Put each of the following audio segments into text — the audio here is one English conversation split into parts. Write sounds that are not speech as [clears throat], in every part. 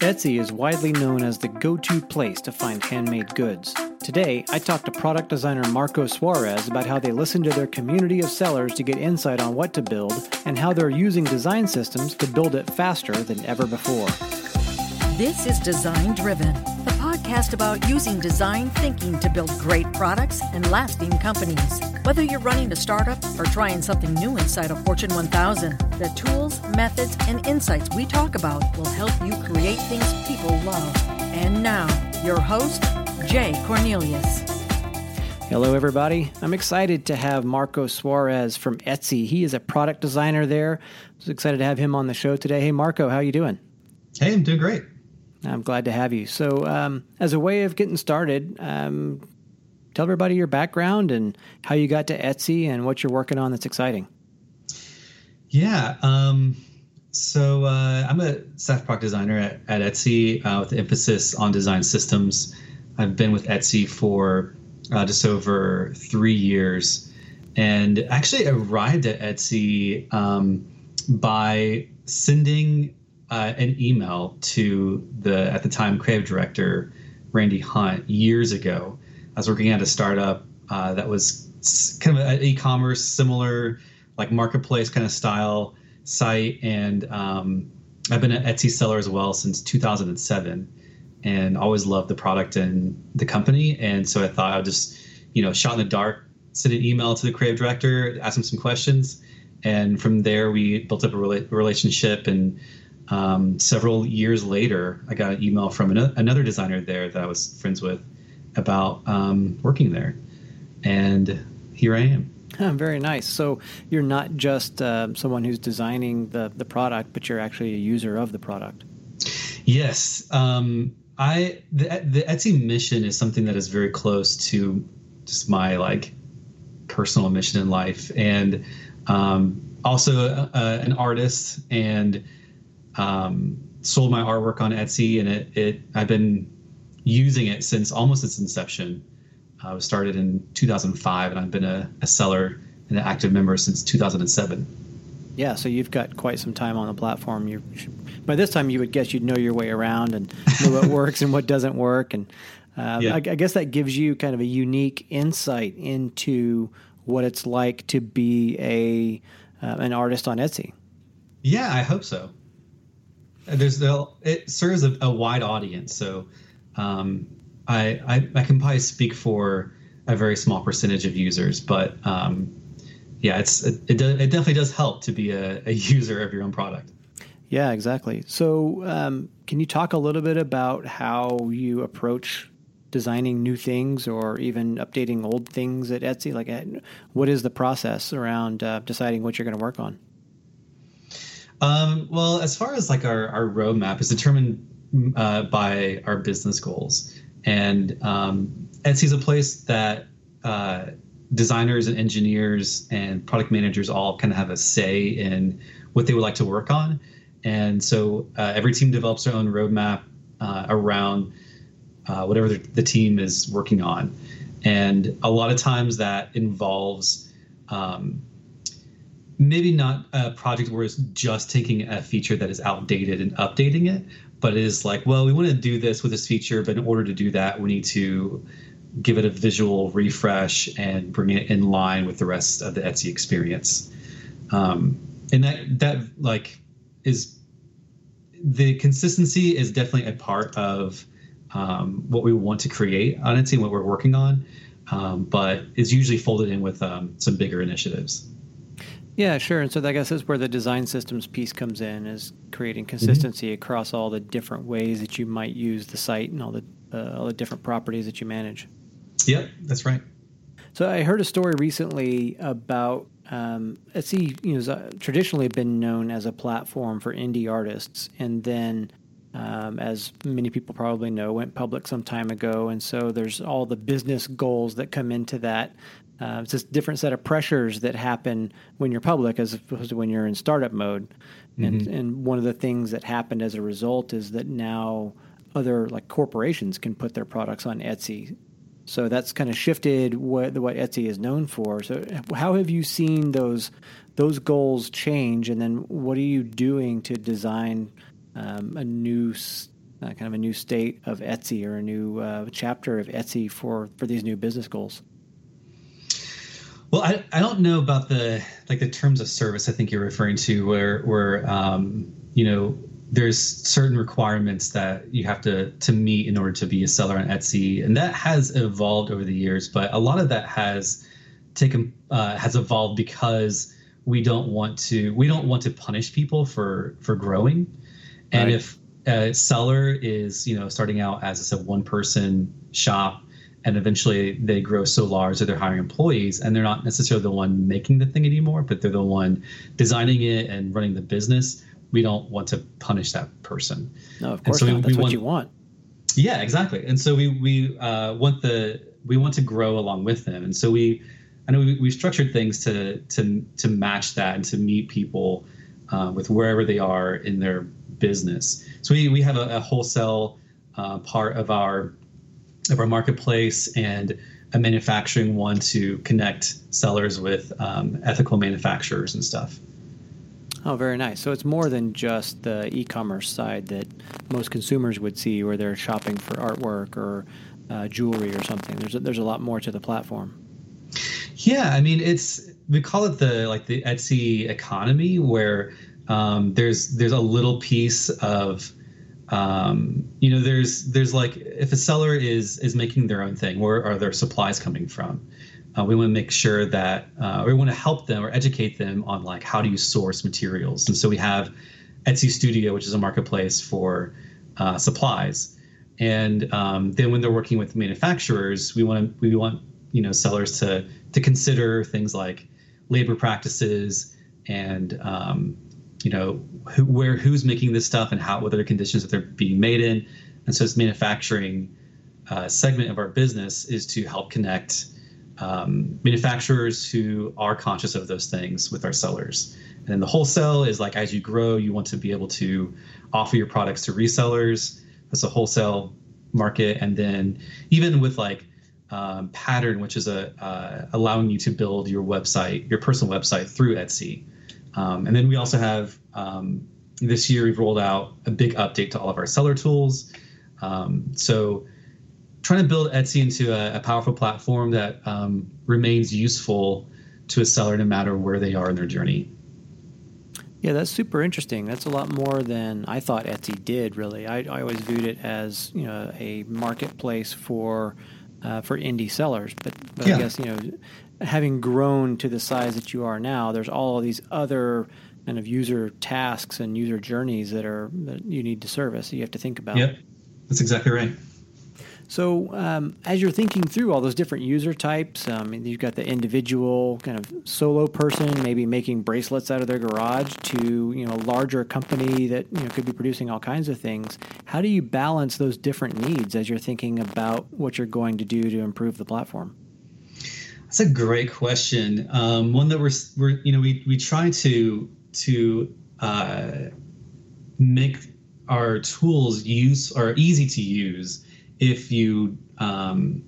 Etsy is widely known as the go to place to find handmade goods. Today, I talked to product designer Marco Suarez about how they listen to their community of sellers to get insight on what to build and how they're using design systems to build it faster than ever before. This is Design Driven, the podcast about using design thinking to build great products and lasting companies. Whether you're running a startup or trying something new inside a Fortune 1000, the tools, methods, and insights we talk about will help you create things people love. And now, your host, Jay Cornelius. Hello, everybody. I'm excited to have Marco Suarez from Etsy. He is a product designer there. I was excited to have him on the show today. Hey, Marco, how you doing? Hey, I'm doing great. I'm glad to have you. So, um, as a way of getting started, um, tell everybody your background and how you got to Etsy and what you're working on that's exciting. Yeah. Um, so, uh, I'm a staff product designer at, at Etsy uh, with emphasis on design systems. I've been with Etsy for uh, just over three years and actually arrived at Etsy um, by sending uh, an email to the at the time creative director Randy Hunt years ago. I was working at a startup uh, that was kind of an e-commerce similar like marketplace kind of style site, and um, I've been an Etsy seller as well since 2007, and always loved the product and the company. And so I thought I would just you know shot in the dark, send an email to the creative director, ask him some questions, and from there we built up a rela- relationship. And um, several years later, I got an email from an, another designer there that I was friends with about um, working there, and here I am. Oh, very nice. So you're not just uh, someone who's designing the the product, but you're actually a user of the product. Yes, um, I the the Etsy mission is something that is very close to just my like personal mission in life, and um, also uh, an artist and um, sold my artwork on Etsy, and it, it I've been using it since almost its inception. Uh, I was started in 2005, and I've been a, a seller and an active member since 2007. Yeah, so you've got quite some time on the platform. You by this time you would guess you'd know your way around and know what [laughs] works and what doesn't work, and uh, yeah. I, I, guess that gives you kind of a unique insight into what it's like to be a uh, an artist on Etsy. Yeah, I hope so there's the it serves a, a wide audience, so um, I, I, I can probably speak for a very small percentage of users, but um, yeah, it's it, it, it, definitely does help to be a, a [laughs] user of your own product. Yeah, exactly. So, um, can you talk a little bit about how you approach designing new things or even updating old things at Etsy? Like, what is the process around uh, deciding what you're going to work on? Um, well, as far as like our, our roadmap is determined uh, by our business goals. And um, Etsy is a place that uh, designers and engineers and product managers all kind of have a say in what they would like to work on. And so uh, every team develops their own roadmap uh, around uh, whatever the, the, team is working on. And a lot of times that involves um, maybe not a project where it's just taking a feature that is outdated and updating it, but it is like, well, we want to do this with this feature, but in order to do that, we need to give it a visual refresh and bring it in line with the rest of the Etsy experience. Um, and that that like is the consistency is definitely a part of um, what we want to create on Etsy and what we're working on, um, but is usually folded in with um, some bigger initiatives. Yeah, sure. And so I guess that's where the design systems piece comes in, is creating mm-hmm. consistency mm-hmm. across all the different ways that you might use the site and all the uh, all the different properties that you manage. Yep, that's right. So I heard a story recently about um, Etsy. You know, traditionally been known as a platform for indie artists, and then. Um, as many people probably know, went public some time ago, and so there's all the business goals that come into that uh, it's just different set of pressures that happen when you're public as opposed to when you're in startup mode. Mm-hmm. And and one of the things that happened as a result is that now other like corporations can put their products on Etsy. So that's kind of shifted what what Etsy is known for. So how have you seen those those goals change, and then what are you doing to design um, a new uh, kind of a new state of Etsy or a new uh, chapter of Etsy for for these new business goals? Well, I, I don't know about the like the terms of service. I think you're referring to where where um, you know there's certain requirements that you have to to meet in order to be a seller on Etsy, and that has evolved over the years. But a lot of that has taken uh, has evolved because we don't want to we don't want to punish people for for growing, and right. if a seller is you know starting out as I said one person shop and eventually they grow so large that they're hiring employees and they're not necessarily the one making the thing anymore but they're the one designing it and running the business we don't want to punish that person. No, of course so not. We, That's we what want, you want. Yeah, exactly. And so we we uh, want the we want to grow along with them, and so we I know we, we structured things to to to match that and to meet people uh, with wherever they are in their business. So we we have a, a wholesale uh, part of our of our marketplace and a manufacturing one to connect sellers with um, ethical manufacturers and stuff. Oh, very nice. So it's more than just the e-commerce side that most consumers would see, where they're shopping for artwork or uh, jewelry or something. There's a, there's a lot more to the platform. Yeah, I mean, it's we call it the like the Etsy economy, where um, there's there's a little piece of um, you know there's there's like if a seller is is making their own thing, where are their supplies coming from? Uh, we want to make sure that uh, we want to help them or educate them on like how do you source materials. And so we have Etsy Studio, which is a marketplace for uh, supplies. And um, then when they're working with manufacturers, we want we want you know sellers to to consider things like labor practices and um, you know who, where who's making this stuff and how what are the conditions that they're being made in. And so this manufacturing uh, segment of our business is to help connect um, manufacturers who are conscious of those things with our sellers. And then the wholesale is like as you grow, you want to be able to offer your products to resellers. That's a wholesale market. And then even with like um, Pattern, which is a uh, allowing you to build your website, your personal website through Etsy. Um, and then we also have um, this year we've rolled out a big update to all of our seller tools. Um, so trying to build Etsy into a, a powerful platform that um, remains useful to a seller no matter where they are in their journey. Yeah, that's super interesting. That's a lot more than I thought Etsy did. Really, I, I always viewed it as you know a marketplace for uh, for indie sellers. But, but yeah. I guess you know, having grown to the size that you are now, there's all of these other kind of user tasks and user journeys that are that you need to service. That you have to think about. Yep, that's exactly right. So, um, as you're thinking through all those different user types, um, you've got the individual kind of solo person, maybe making bracelets out of their garage, to you know a larger company that you know could be producing all kinds of things. How do you balance those different needs as you're thinking about what you're going to do to improve the platform? That's a great question. Um, one that we're, we're you know we we try to to uh, make our tools use or easy to use if you um,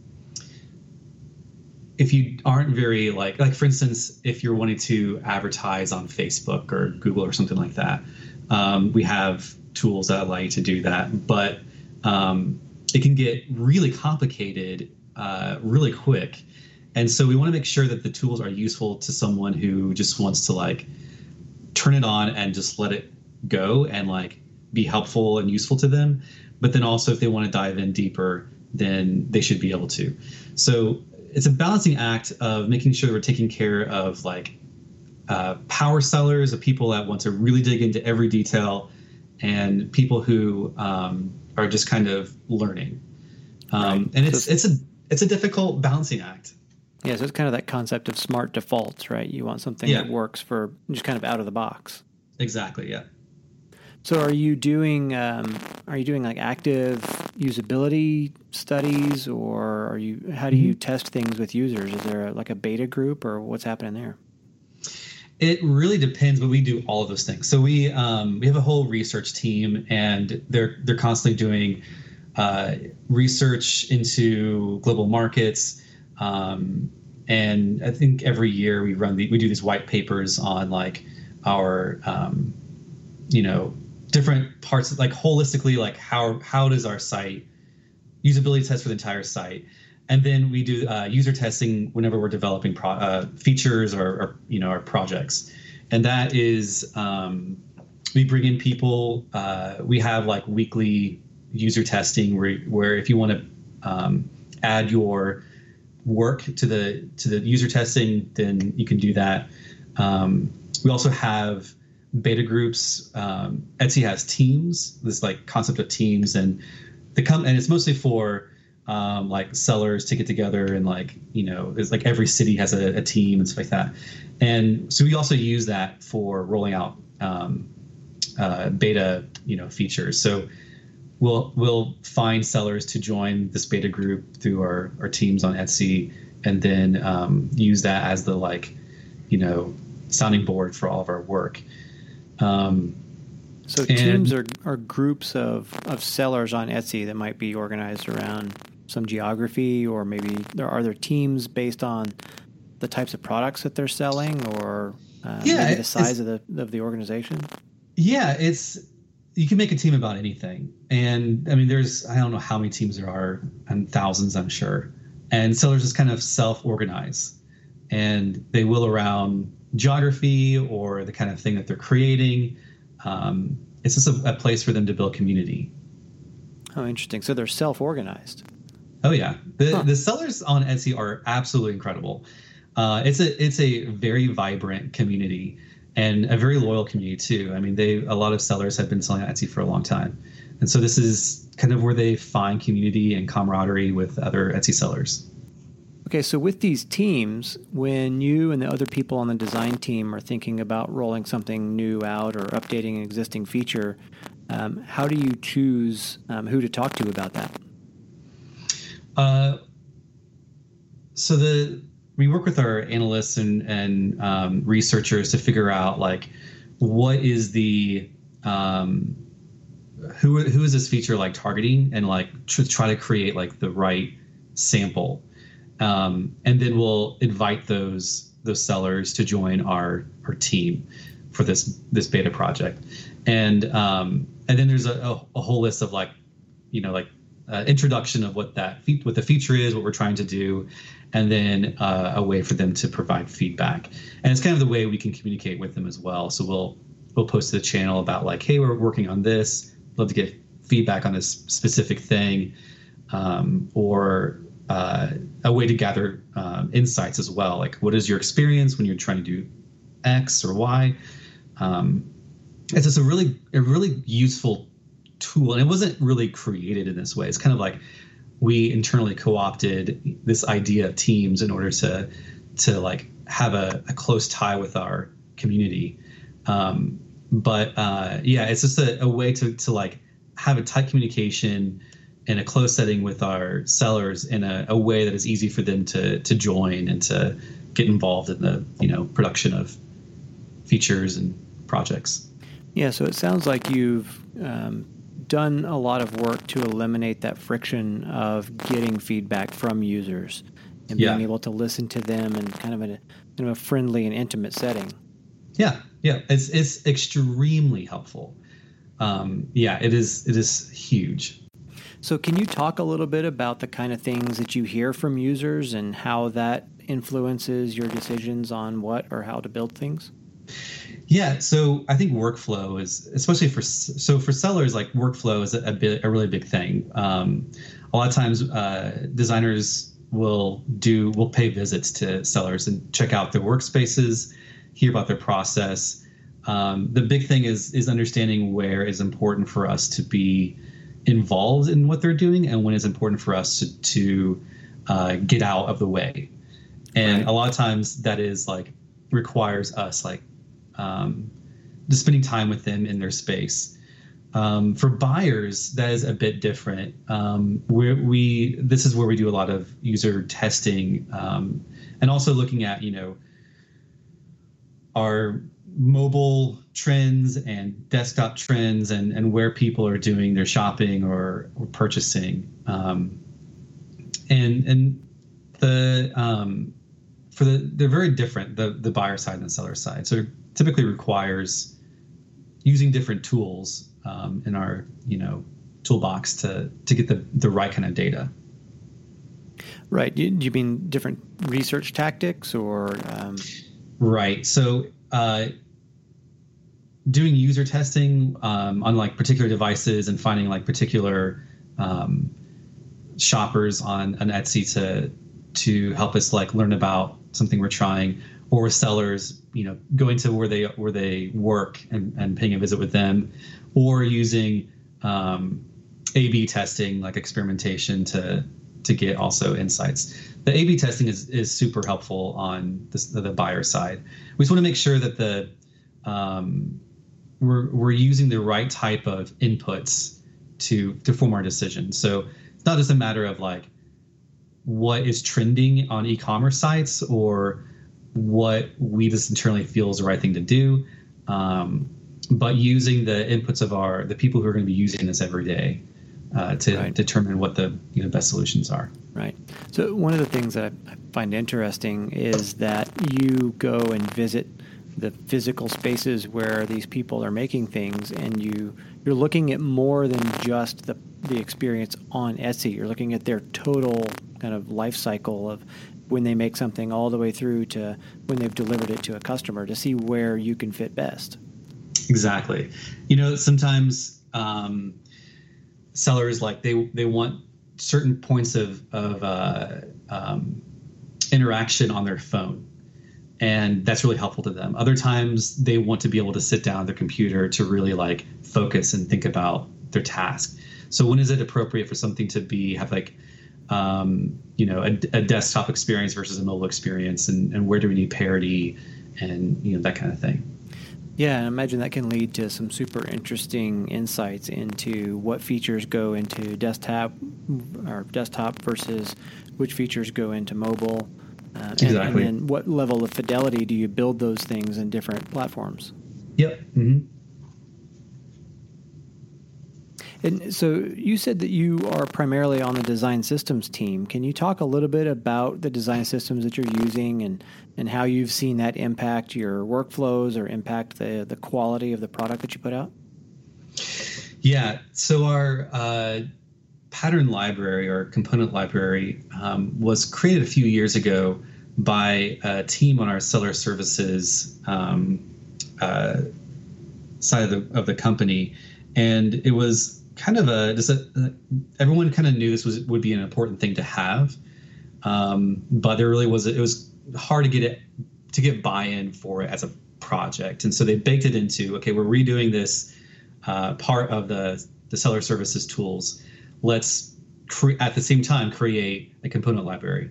if you aren't very like like for instance if you're wanting to advertise on facebook or google or something like that um, we have tools that allow you to do that but um, it can get really complicated uh, really quick and so we want to make sure that the tools are useful to someone who just wants to like turn it on and just let it go and like be helpful and useful to them but then also if they want to dive in deeper, then they should be able to. So it's a balancing act of making sure we're taking care of like uh, power sellers, of people that want to really dig into every detail, and people who um, are just kind of learning. Um, right. And it's it's a it's a difficult balancing act. Yeah, so it's kind of that concept of smart defaults, right? You want something yeah. that works for just kind of out of the box. Exactly. Yeah. So are you doing um, are you doing like active usability studies, or are you how do you mm-hmm. test things with users? Is there a, like a beta group, or what's happening there? It really depends, but we do all of those things. So we um, we have a whole research team, and they're they're constantly doing uh, research into global markets. Um, and I think every year we run the, we do these white papers on like our um, you know different parts, like holistically, like how how does our site usability test for the entire site, and then we do uh, user testing whenever we're developing pro- uh, features or, or, you know our projects, and that is um, we bring in people. Uh, we have like weekly user testing where where if you want to um, add your work to the to the user testing, then you can do that. Um, we also have beta groups. Um, Etsy has teams. This like concept of teams, and the come and it's mostly for um, like sellers to get together and like you know it's like every city has a, a, team and stuff like that. And so we also use that for rolling out um, uh, beta you know features. So we'll we'll find sellers to join this beta group through our, our teams on Etsy, and then um, use that as the like, you know, sounding board for all of our work. Um, so teams are, are groups of, of sellers on Etsy that might be organized around some geography, or maybe there are there teams based on the types of products that they're selling, or uh, yeah, maybe the size of the of the organization. Yeah, it's you can make a team about anything. And I mean, there's I don't know how many teams there are, and thousands, I'm sure. And sellers just kind of self-organize, and they will around geography or the kind of thing that they're creating. Um, it's just a, a place for them to build community. Oh, interesting. So they're self-organized. Oh yeah, the huh. the sellers on Etsy are absolutely incredible. Uh, it's a it's a very vibrant community and a very loyal community too. I mean, they a lot of sellers have been selling on Etsy for a long time, and so this is kind of where they find community and camaraderie with other Etsy sellers. Okay, so with these teams, when you and the other people on the design team are thinking about rolling something new out or updating an existing feature, um, how do you choose um, who to talk to about that? Uh, so the we work with our analysts and and um, researchers to figure out like what is the um, who who is this feature like targeting and like tr- try to create like the right sample. Um, and then we'll invite those those sellers to join our our team for this this beta project. And um, and then there's a, a, a whole list of like you know like uh, introduction of what that fe- what the feature is what we're trying to do and then uh, a way for them to provide feedback. And it's kind of the way we can communicate with them as well. So we'll we'll post to the channel about like, hey, we're working on this. Love to get feedback on this specific thing, um, or uh, a way to gather um, insights as well. Like, what is your experience when you're trying to do X or Y? Um, it's just a really a really useful tool, and it wasn't really created in this way. It's kind of like we internally co-opted this idea of teams in order to to like have a, a close tie with our community. Um, but uh, yeah, it's just a, a, way to to like have a tight communication in a close setting with our sellers in a, a way that is easy for them to to join and to get involved in the you know production of features and projects. Yeah, so it sounds like you've um, done a lot of work to eliminate that friction of getting feedback from users and being able to listen to them in kind of a, in a friendly and intimate setting. Yeah, yeah, it's it's extremely helpful. Um, yeah, it is it is huge. So, can you talk a little bit about the kind of things that you hear from users and how that influences your decisions on what or how to build things? Yeah, so I think workflow is especially for so for sellers like workflow is a, a bit a really big thing. Um, a lot of times uh, designers will do will pay visits to sellers and check out their workspaces, hear about their process. Um, the big thing is is understanding where is important for us to be involved in what they're doing and when it's important for us to, to uh, get out of the way. And right. a lot of times that is like requires us like um, spending time with them in their space. Um, for buyers, that is a bit different. Um, we this is where we do a lot of user testing um, and also looking at you know our mobile trends and desktop trends and, and where people are doing their shopping or, or purchasing. Um, and and the um, for the they're very different the the buyer side and the seller side. So typically requires using different tools um, in our you know toolbox to to get the the right kind of data. Right. Do you mean different research tactics or? Um... Right. So. Uh, doing user testing um, on like particular devices and finding like particular um, shoppers on an Etsy to to help us like learn about something we're trying or sellers you know going to where they where they work and, and paying a visit with them or using um, a b testing like experimentation to to get also insights. The a b testing is is super helpful on the, the buyer side. We just want to make sure that the um, we're we're using the right type of inputs to to form our decision. So it's not just a matter of like what is trending on e-commerce sites or what we just internally feel is the right thing to do. Um, but using the inputs of our the people who are going to be using this every day uh, to right. determine what the you know best solutions are. Right. So one of the things that i find interesting is that you go and visit the physical spaces where these people are making things and you you're looking at more than just the the experience on Etsy. You're looking at their total kind of life cycle of when they make something all the way through to when they've delivered it to a customer to see where you can fit best. Exactly. You know sometimes um, sellers like they they want certain points of of uh, um, interaction on their phone and that's really helpful to them. Other times they want to be able to sit down at their computer to really like focus and think about their task. So when is it appropriate for something to be have like um, you know a, a, desktop experience versus a mobile experience and, and where do we need parity and you know that kind of thing yeah, I imagine that can lead to some super interesting insights into what features go into desktop or desktop versus which features go into mobile. Uh, exactly. And, and what level of fidelity do you build those things in different platforms? Yep. Mm-hmm. And so you said that you are primarily on the design systems team. Can you talk a little bit about the design systems that you're using and, and how you've seen that impact your workflows or impact the, the quality of the product that you put out? Yeah. So our uh, pattern library or component library um, was created a few years ago by a team on our seller services um, uh, side of the, of the company. And it was kind of a just a, everyone kind of knew this was would be an important thing to have, um, but there really was it was hard to get it to get buy-in for it as a project, and so they baked it into okay, we're redoing this uh, part of the the seller services tools. Let's cre- at the same time create a component library.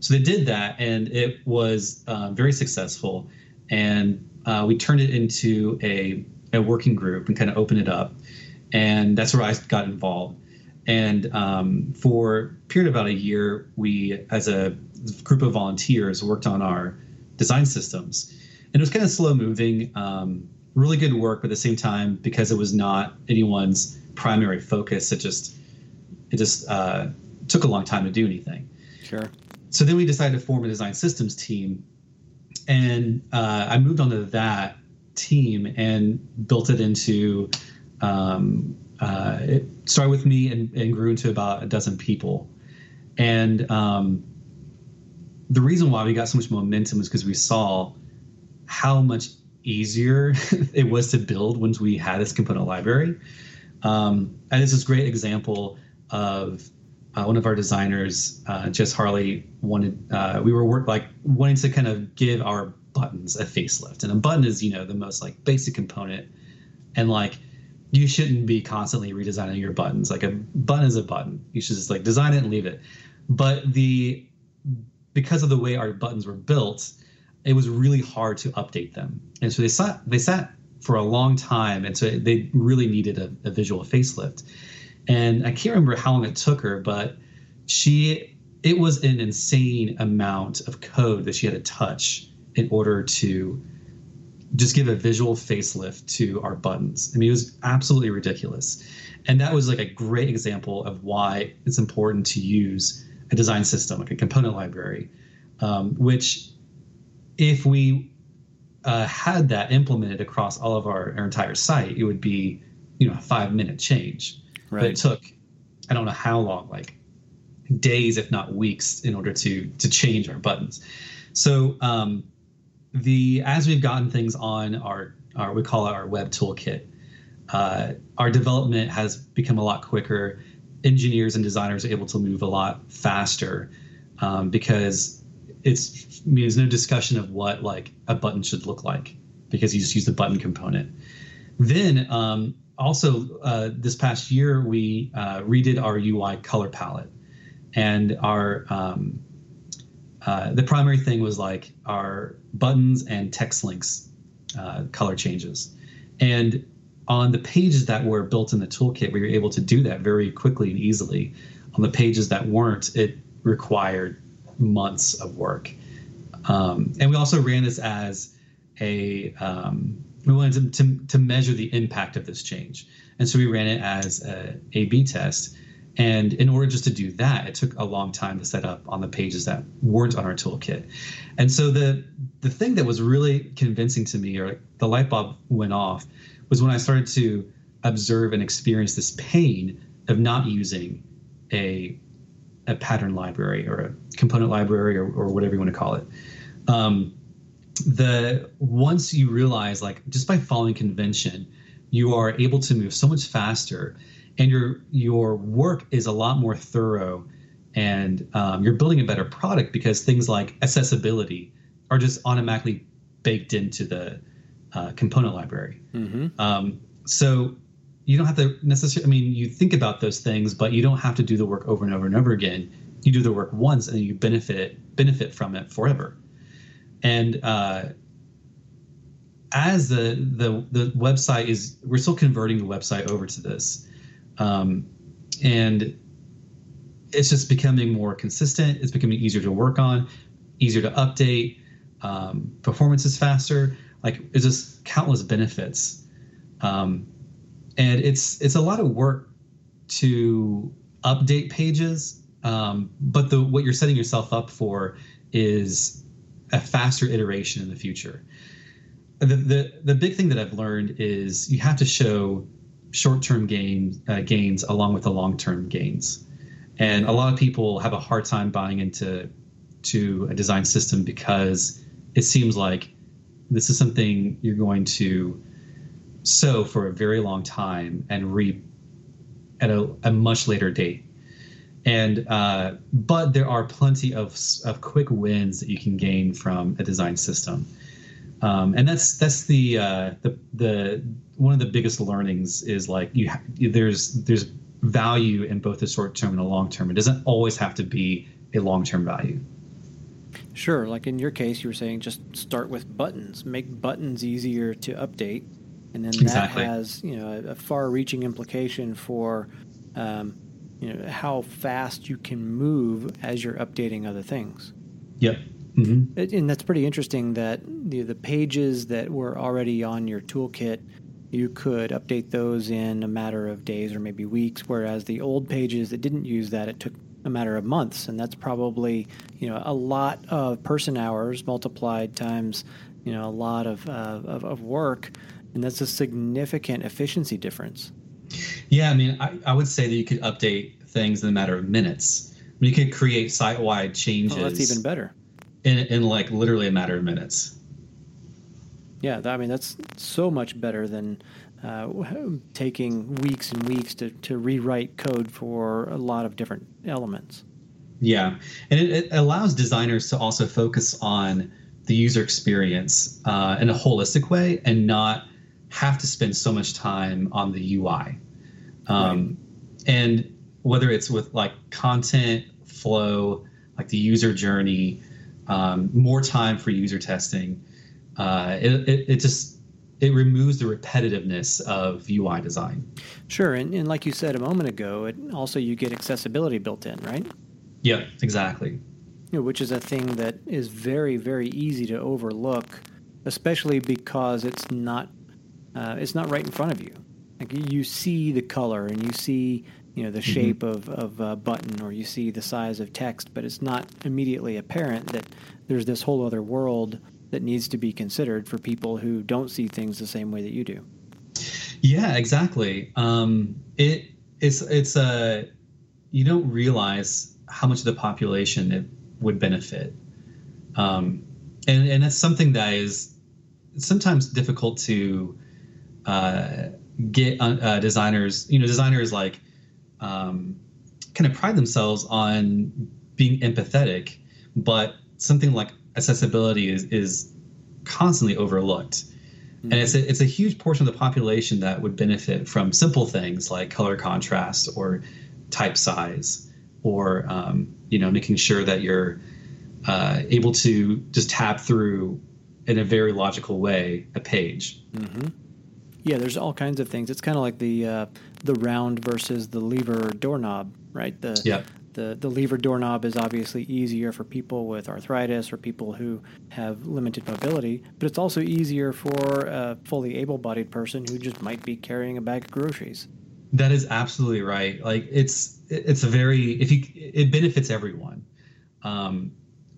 So they did that, and it was uh, very successful. And uh, we turned it into a, a working group and kind of opened it up and that's where I got involved. And um, for a period of about a year, we, as a group of volunteers, worked on our design systems, and it was kind of slow moving. Um, really good work, but at the same time, because it was not anyone's primary focus, it just it just uh, took a long time to do anything. Sure. So then we decided to form a design systems team, and uh, I moved onto that team and built it into um, uh, it started with me and, and, grew into about a dozen people. And um, the reason why we got so much momentum is because we saw how much easier [laughs] it was to build once we had this component library. Um, and it's this great example of uh, one of our designers, uh, Jess Harley, wanted uh, we were work like wanting to kind of give our buttons a facelift, and a button is you know the most like basic component, and like you shouldn't be constantly redesigning your buttons. Like a button is a button. You should just like design it and leave it. But the because of the way our buttons were built, it was really hard to update them. And so they sat they sat for a long time, and so they really needed a, a visual facelift. And I can't remember how long it took her, but she it was an insane amount of code that she had to touch in order to just give a visual facelift to our buttons. I mean, it was absolutely ridiculous. And that was like a great example of why it's important to use a design system, like a component library, um, which if we uh, had that implemented across all of our, our entire site, it would be you know a five minute change, right. but it took I don't know how long, like days if not weeks, in order to to change our buttons. So um, the as we've gotten things on our our we call it our web toolkit, uh, our development has become a lot quicker. Engineers and designers are able to move a lot faster um, because it's I mean, there's no discussion of what like a button should look like because you just use the button component. Then um, also uh, this past year we uh, redid our UI color palette, and our um, uh, the primary thing was like our buttons and text links uh, color changes, and on the pages that were built in the toolkit, we were able to do that very quickly and easily. On the pages that weren't, it required months of work. Um, and we also ran this as a um, we wanted to, to, to, measure the impact of this change and so we ran it as a a b test and in order just to do that it took a long time to set up on the pages that weren't on our toolkit. And so the the thing that was really convincing to me or the light bulb went off was when i started to observe and experience this pain of not using a a pattern library or a component library or, or whatever you want to call it. Um, the once you realize like just by following convention you are able to move so much faster and your your work is a lot more thorough and um, you're building a better product because things like accessibility are just automatically baked into the uh, component library. Mm-hmm. um, so you don't have to necessarily i mean you think about those things but you don't have to do the work over and over and over again. You do the work once and you benefit benefit from it forever. And uh, as the the the website is we're still converting the website over to this um, and it's just becoming more consistent. It's becoming easier to work on easier to update. Um, performance is faster. Like it's just countless benefits. Um, and it's it's a lot of work to update pages. Um, but the what you're setting yourself up for is a faster iteration in the future. The, the, the big thing that I've learned is you have to show short-term gain, uh, gains along with the long-term gains. And a lot of people have a hard time buying into to a design system because it seems like this is something you're going to sow for a very long time and reap at a, a much later date and uh, but there are plenty of of quick wins that you can gain from a design system, um, and that's that's the uh, the the one of the biggest learnings is like you ha- there's there's value in both the short term and the long term. It doesn't always have to be a long term value. Sure, like in your case, you were saying just start with buttons, make buttons easier to update, and then exactly. that has you know a, a far-reaching implication for um, you know how fast you can move as you're updating other things. Yep. Mm-hmm. It, and that's pretty interesting that the, the pages that were already on your toolkit, you could update those in a matter of days or maybe weeks, whereas the old pages that didn't use that, it took a matter of months, and that's probably you know a lot of person hours multiplied times you know a lot of, uh, of, of work, and that's a significant efficiency difference. Yeah, I mean, I, I would say that you could update things in a matter of minutes. I mean, you could create site-wide changes. Oh, that's even better. In, in like literally a matter of minutes. Yeah, I mean that's so much better than uh, taking weeks and weeks to, to rewrite code for a lot of different elements. Yeah, and it, it allows designers to also focus on the user experience uh, in a holistic way and not have to spend so much time on the UI. Um, right. And whether it's with like content flow, like the user journey, um, more time for user testing, uh, it, it, it just it removes the repetitiveness of UI design. Sure, and, and like you said a moment ago, it also you get accessibility built in, right? Yeah, exactly. You know, which is a thing that is very very easy to overlook, especially because it's not uh, it's not right in front of you. Like you see the color and you see you know the mm-hmm. shape of of a button or you see the size of text, but it's not immediately apparent that there's this whole other world that needs to be considered for people who don't see things the same way that you do. Yeah, exactly. Um, it it's it's a you don't realize how much of the population it would benefit, um, and and that's something that is sometimes difficult to uh, get uh, designers. You know, designers like um, kind of pride themselves on being empathetic, but something like accessibility is is constantly overlooked. Mm-hmm. And it's a, it's a huge portion of the population that would benefit from simple things like color contrast or type size, or um, you know making sure that you're uh, able to just tap through in a very logical way a page. Mm-hmm. Yeah, there's all kinds of things. It's kind of like the uh, the round versus the lever doorknob, right? The yeah. The the lever doorknob is obviously easier for people with arthritis or people who have limited mobility, but it's also easier for a fully able-bodied person who just might be carrying a bag of groceries. That is absolutely right. Like it's it's a very if you it benefits everyone. Um,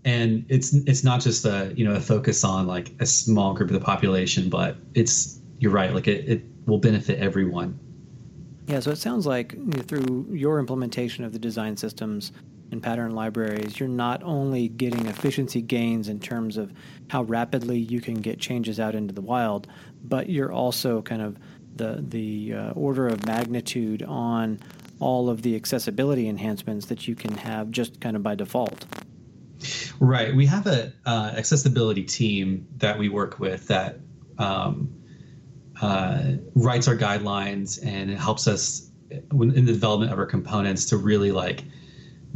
and it's it's not just a you know a focus on like a small group of the population, but it's you're right. Like it, it will benefit everyone. Yeah. So it sounds like you know, through your implementation of the design systems and pattern libraries, you're not only getting efficiency gains in terms of how rapidly you can get changes out into the wild, but you're also kind of the the uh, order of magnitude on all of the accessibility enhancements that you can have just kind of by default. Right. We have a uh, accessibility team that we work with that um, uh, writes our guidelines and it helps us in the development of our components to really like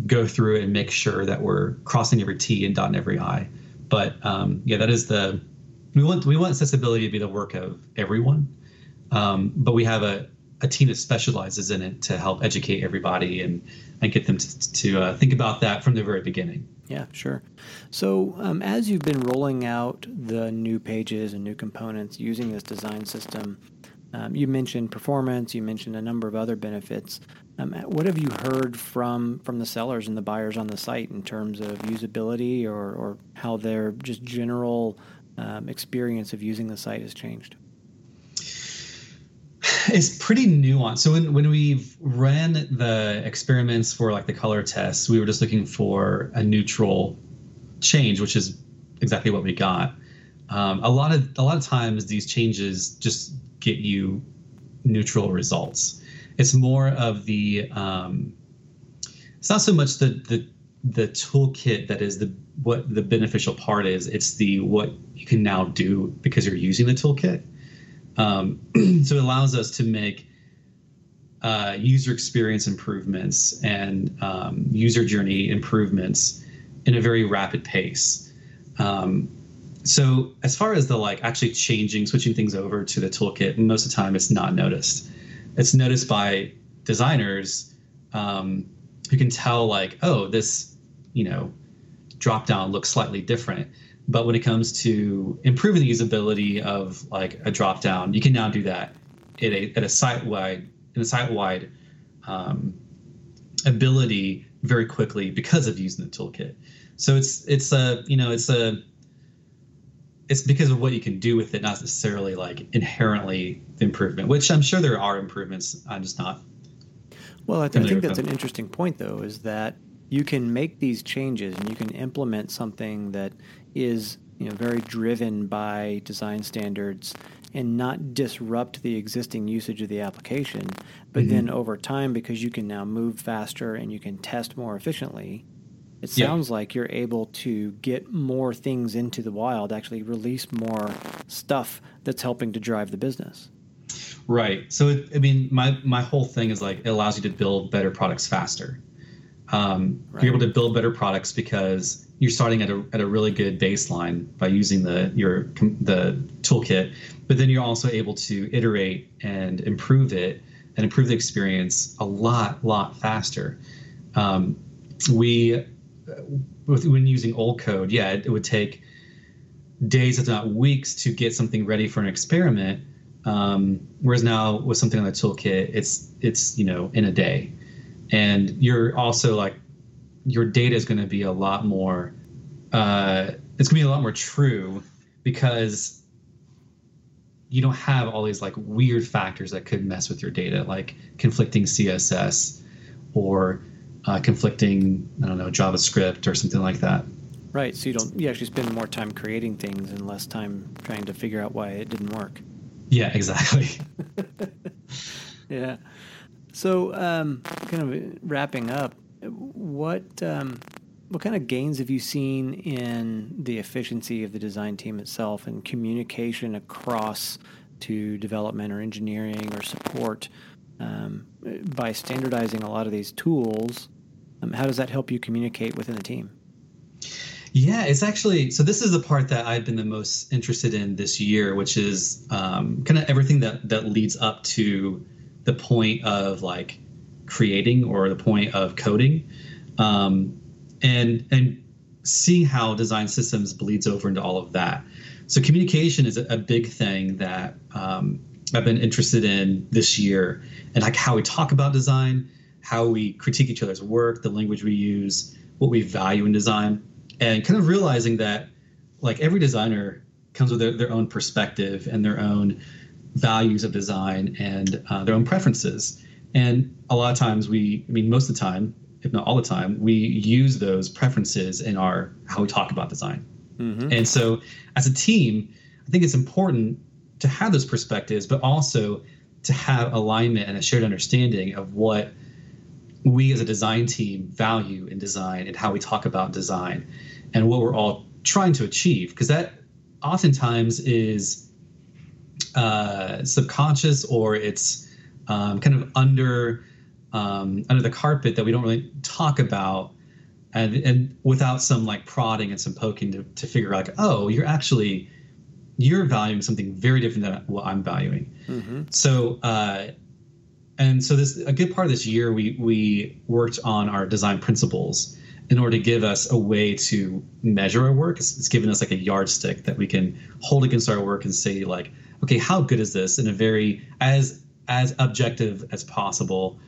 go through and make sure that we're crossing every T and dotting every I. But um, yeah, that is the we want we want accessibility to be the work of everyone. Um, but we have a, a team that specializes in it to help educate everybody and and get them to, to uh, think about that from the very beginning. Yeah, sure. So, um, as you've been rolling out the new pages and new components using this design system, um, you mentioned performance. You mentioned a number of other benefits. Um, what have you heard from from the sellers and the buyers on the site in terms of usability or, or how their just general um, experience of using the site has changed? It's pretty nuanced. So when, when we ran the experiments for like the color tests, we were just looking for a neutral change, which is exactly what we got. Um, a lot of a lot of times these changes just get you neutral results. It's more of the um, it's not so much the the the toolkit that is the what the beneficial part is. It's the what you can now do because you're using the toolkit. Um, [clears throat] so it allows us to make uh, user experience improvements and um, user journey improvements in a very rapid pace. Um, so as far as the like actually changing, switching things over to the toolkit, most of the time it's not noticed. It's noticed by designers um, who can tell like, oh, this, you know, drop down looks slightly different. But when it comes to improving the usability of like a drop down, you can now do that at a, at a site wide in a site wide um, ability very quickly because of using the toolkit. So it's it's a you know it's a it's because of what you can do with it, not necessarily like inherently the improvement. Which I'm sure there are improvements. I'm just not. Well, I, th- I think that's an interesting point, though, is that you can make these changes and you can implement something that is you know very driven by design standards and not disrupt the existing usage of the application but mm-hmm. then over time because you can now move faster and you can test more efficiently it sounds yeah. like you're able to get more things into the wild actually release more stuff that's helping to drive the business right so it, i mean my my whole thing is like it allows you to build better products faster um, right. You're able to build better products because you're starting at a, at a really good baseline by using the your the toolkit, but then you're also able to iterate and improve it and improve the experience a lot lot faster. Um, we with, when using old code, yeah, it, it, would take days, if not weeks, to get something ready for an experiment. Um, whereas now with something on the toolkit, it's it's you know in a day and you're also like your data is going to be a lot more uh, it's going to be a lot more true because you don't have all these like weird factors that could mess with your data, like conflicting CSS or uh, conflicting, I don't know, JavaScript or something like that. Right. So you don't you actually spend more time creating things and less time trying to figure out why it didn't work. Yeah, exactly. [laughs] [laughs] yeah. So, um, kind of wrapping up, what um, what kind of gains have you seen in the efficiency of the design team itself and communication across to development or engineering or support um, by standardizing a lot of these tools? Um, how does that help you communicate within the team? Yeah, it's actually so. This is the part that I've been the most interested in this year, which is um, kind of everything that that leads up to the point of like creating or the point of coding, um, and and seeing how design systems bleeds over into all of that. So communication is a, big thing that um, I've been interested in this year, and like how we talk about design, how we critique each other's work, the language we use, what we value in design and kind of realizing that like every designer comes with their, their own perspective and their own values of design and uh, their own preferences and a lot of times we i mean most of the time if not all the time we use those preferences in our how we talk about design mm-hmm. and so as a team i think it's important to have those perspectives but also to have alignment and a shared understanding of what we as a design team value in design and how we talk about design and what we're all trying to achieve because that oftentimes is uh, subconscious or it's um, kind of under um, under the carpet that we don't really talk about and and without some like prodding and some poking to, to figure out like oh you're actually you're valuing something very different than what I'm valuing mm-hmm. so uh, and so this a good part of this year we we worked on our design principles in order to give us a way to measure our work. It's, it's given us like a yardstick that we can hold against our work and say like, okay, how good is this in a very as as objective as possible.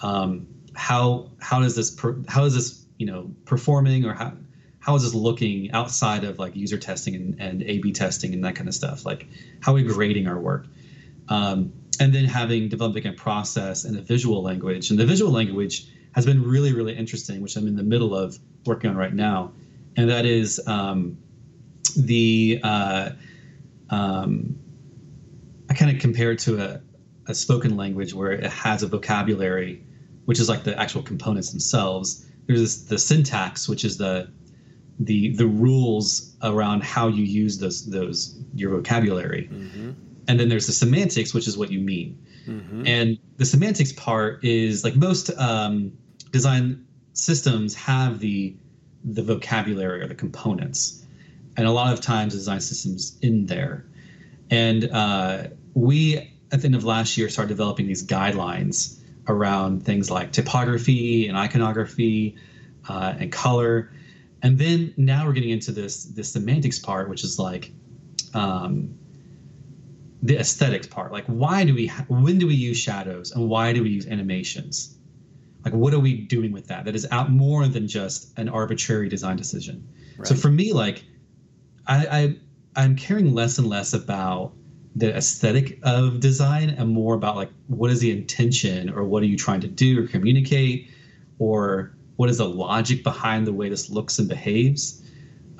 Um, how how does this per, how is this you know performing or how how is this looking outside of like user testing and, and A/B testing and that kind of stuff? Like how are we grading our work? Um, and then having developing a process and a visual language. And the visual language has been really, really interesting, which I'm in the middle of working on right now. And that is um, the, uh, um, I kind of compare it to a, a spoken language where it has a vocabulary, which is like the actual components themselves. There's this, the syntax, which is the the the rules around how you use those those your vocabulary. Mm-hmm and then there's the semantics, which is what you mean. Mm-hmm. And the semantics part is like most um, design systems have the the vocabulary or the components, and a lot of times design systems in there. And uh, we at the end of last year started developing these guidelines around things like typography and iconography uh, and color. And then now we're getting into this this semantics part, which is like um, the aesthetics part. Like, why do we, when do we use shadows and why do we use animations? Like, what are we doing with that? That is out more than just an arbitrary design decision. Right. So for me, like, I, I I'm caring less and less about the aesthetic of design and more about like what is the intention or what are you trying to do or communicate or what is the logic behind the way this looks and behaves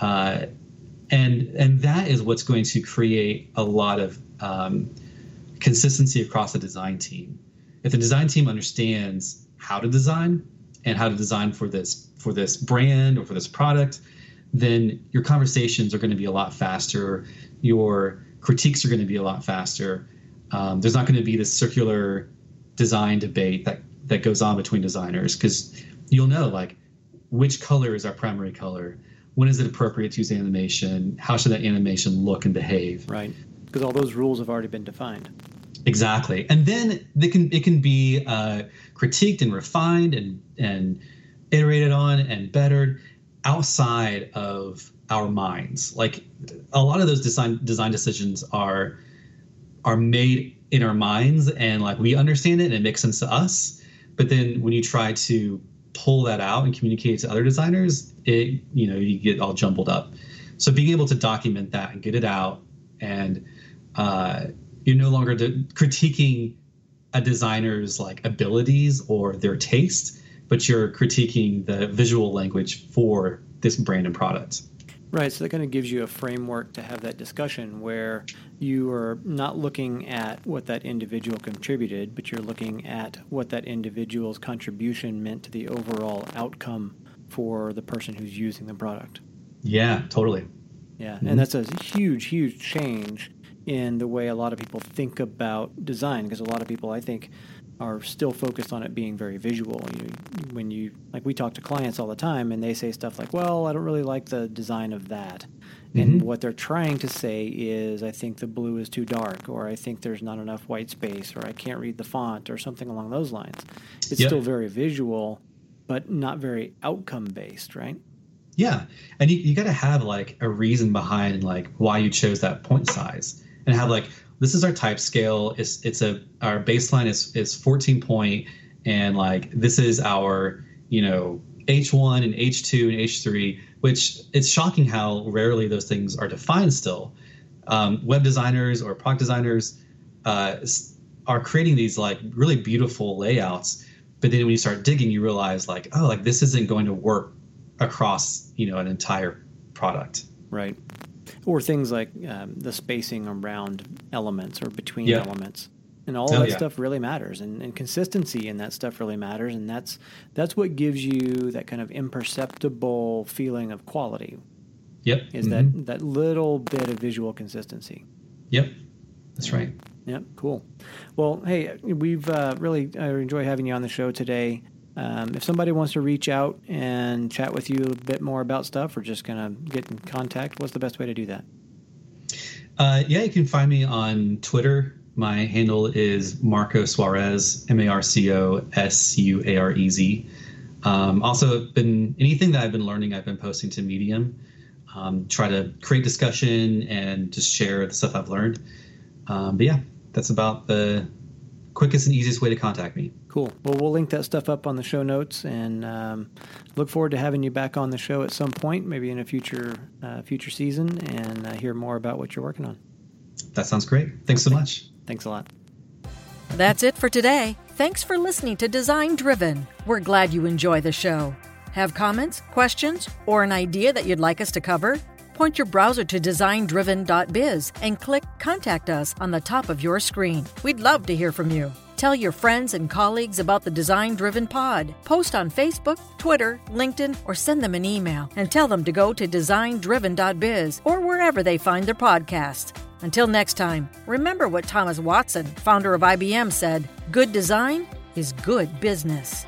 uh, and and that is what's going to create a lot of um, consistency across the design team. If the design team understands how to design and how to design for this for this brand or for this product, then your conversations are going to be a lot faster. Your critiques are going to be a lot faster. Um, there's not going to be this circular design debate that that goes on between designers because you'll know like which color is our primary color? When is it appropriate to use animation? How should that animation look and behave? Right. Because all those rules have already been defined. Exactly, and then they can it can be uh, critiqued and refined and and iterated on and bettered outside of our minds. Like a lot of those design design decisions are are made in our minds and like we understand it and it makes sense to us. But then when you try to pull that out and communicate to other designers, it you know you get all jumbled up. So being able to document that and get it out and uh, you're no longer de- critiquing a designer's like abilities or their taste, but you're critiquing the visual language for this brand and product. Right. So that kind of gives you a framework to have that discussion where you are not looking at what that individual contributed, but you're looking at what that individual's contribution meant to the overall outcome for the person who's using the product. Yeah, totally. Yeah. Mm-hmm. And that's a huge, huge change in the way a lot of people think about design because a lot of people, I think, are still focused on it being very visual. You, when you like, we talk to clients all the time, and they say stuff like, "Well, I don't really like the design of that," mm-hmm. and what they're trying to say is, "I think the blue is too dark," or "I think there's not enough white space," or "I can't read the font," or something along those lines. It's yep. still very visual, but not very outcome based, right? Yeah, and you, you got to have like a reason behind like why you chose that point size, and have like this is our type scale. It's it's a our baseline is is 14 point, and like this is our you know H1 and H2 and H3, which it's shocking how rarely those things are defined still. Um, web designers or product designers uh, are creating these like really beautiful layouts, but then when you start digging, you realize like oh like this isn't going to work across you know an entire product. Right or things like um, the spacing around elements or between yeah. elements. And all oh, that yeah. stuff really matters and, and, consistency in that stuff really matters and that's that's what gives you that kind of imperceptible feeling of quality. Yep. Is mm-hmm. that that little bit of visual consistency. Yep. That's right. Yep cool. Well hey we've uh, really I enjoy having you on the show today um, if somebody wants to reach out and chat with you a bit more about stuff or just kind of get in contact, what's the best way to do that? Uh, yeah, you can find me on Twitter. My handle is Marco Suarez, M A R C O S U A R E Z. Um, also, been anything that I've been learning, I've been posting to Medium. Um, try to create discussion and just share the stuff I've learned. Um, but yeah, that's about the quickest and easiest way to contact me. Cool. Well, we'll link that stuff up on the show notes, and um, look forward to having you back on the show at some point, maybe in a future uh, future season, and uh, hear more about what you're working on. That sounds great. Thanks so much. Thanks a lot. That's it for today. Thanks for listening to Design Driven. We're glad you enjoy the show. Have comments, questions, or an idea that you'd like us to cover? Point your browser to designdriven.biz and click Contact Us on the top of your screen. We'd love to hear from you. Tell your friends and colleagues about the Design Driven Pod. Post on Facebook, Twitter, LinkedIn, or send them an email and tell them to go to designdriven.biz or wherever they find their podcasts. Until next time, remember what Thomas Watson, founder of IBM, said good design is good business.